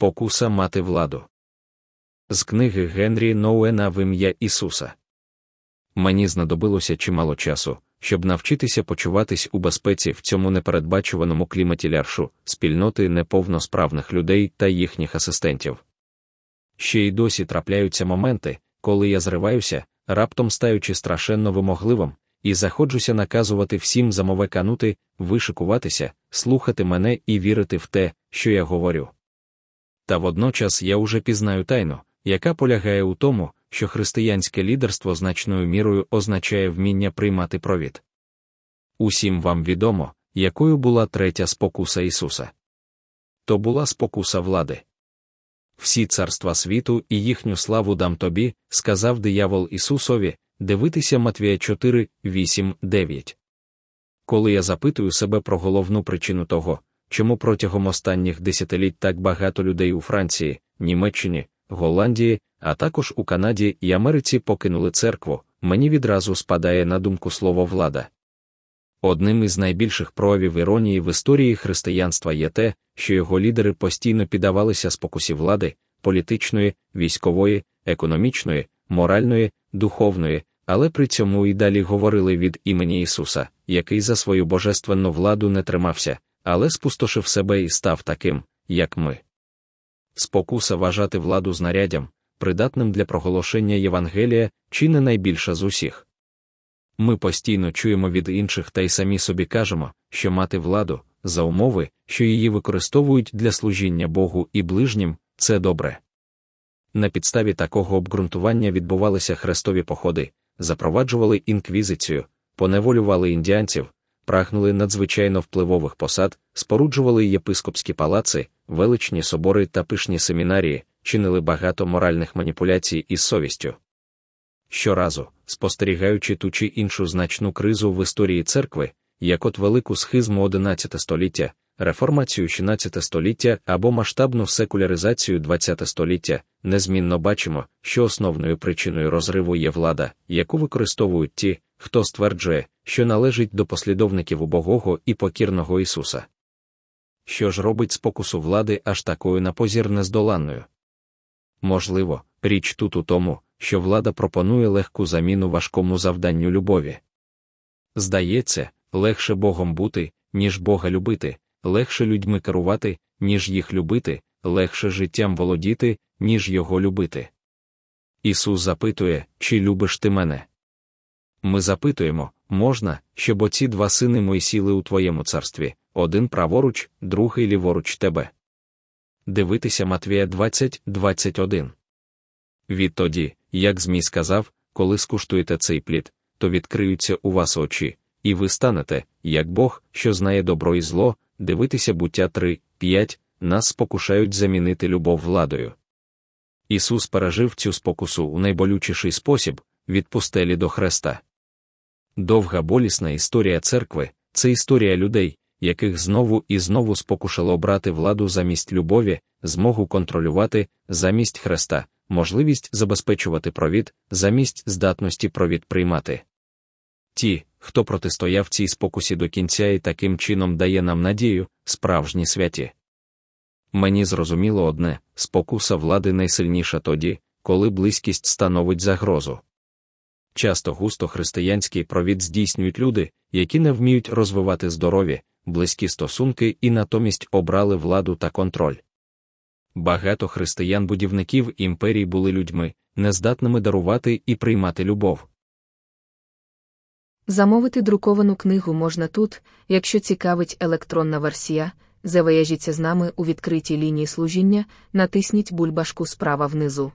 Спокуса мати владу. З книги Генрі Ноуена в ім'я Ісуса. Мені знадобилося чимало часу, щоб навчитися почуватись у безпеці в цьому непередбачуваному кліматі ляршу, спільноти неповносправних людей та їхніх асистентів. Ще й досі трапляються моменти, коли я зриваюся, раптом стаючи страшенно вимогливим, і заходжуся наказувати всім замовеканути, вишикуватися, слухати мене і вірити в те, що я говорю. Та водночас я уже пізнаю тайну, яка полягає у тому, що християнське лідерство значною мірою означає вміння приймати провід. Усім вам відомо, якою була третя спокуса Ісуса. То була спокуса влади. Всі царства світу і їхню славу дам тобі, сказав диявол Ісусові, дивитися Матвія 4, 8, 9. Коли я запитую себе про головну причину того, чому протягом останніх десятиліть так багато людей у Франції, Німеччині, Голландії, а також у Канаді і Америці покинули церкву, мені відразу спадає на думку слово влада. Одним із найбільших проявів іронії в історії християнства є те, що його лідери постійно піддавалися спокусі влади, політичної, військової, економічної, моральної, духовної, але при цьому і далі говорили від імені Ісуса, який за свою божественну владу не тримався, але спустошив себе і став таким, як ми. Спокуса вважати владу знаряддям, придатним для проголошення Євангелія, чи не найбільша з усіх. Ми постійно чуємо від інших та й самі собі кажемо, що мати владу, за умови, що її використовують для служіння Богу і ближнім, це добре. На підставі такого обґрунтування відбувалися хрестові походи, запроваджували інквізицію, поневолювали індіанців, прагнули надзвичайно впливових посад, споруджували єпископські палаци, величні собори та пишні семінарії, чинили багато моральних маніпуляцій із совістю. Щоразу, спостерігаючи ту чи іншу значну кризу в історії церкви, як от велику схизму XI століття, реформацію XVI століття або масштабну секуляризацію XX століття, незмінно бачимо, що основною причиною розриву є влада, яку використовують ті, хто стверджує, що належить до послідовників убогого і покірного Ісуса. Що ж робить спокусу влади аж такою напозір нездоланною? Можливо, річ тут у тому, що влада пропонує легку заміну важкому завданню любові. Здається, легше Богом бути, ніж Бога любити, легше людьми керувати, ніж їх любити, легше життям володіти, ніж його любити. Ісус запитує, чи любиш ти мене? Ми запитуємо, можна, щоб оці два сини мої сіли у твоєму царстві, один праворуч, другий ліворуч тебе. Дивитися Матвія 20, 21. Відтоді, як Змій сказав, коли скуштуєте цей плід, то відкриються у вас очі, і ви станете, як Бог, що знає добро і зло, дивитися буття 3, 5, нас спокушають замінити любов владою. Ісус пережив цю спокусу у найболючіший спосіб від пустелі до хреста. Довга болісна історія церкви це історія людей, яких знову і знову спокушало брати владу замість любові, змогу контролювати, замість хреста, можливість забезпечувати провід, замість здатності провід приймати. Ті, хто протистояв цій спокусі до кінця і таким чином дає нам надію, справжні святі. Мені зрозуміло одне спокуса влади найсильніша тоді, коли близькість становить загрозу. Часто густо християнський провід здійснюють люди, які не вміють розвивати здорові, близькі стосунки і натомість обрали владу та контроль. Багато християн-будівників імперій були людьми, нездатними дарувати і приймати любов. Замовити друковану книгу можна тут, якщо цікавить електронна версія. Завияжіться з нами у відкритій лінії служіння, натисніть бульбашку справа внизу.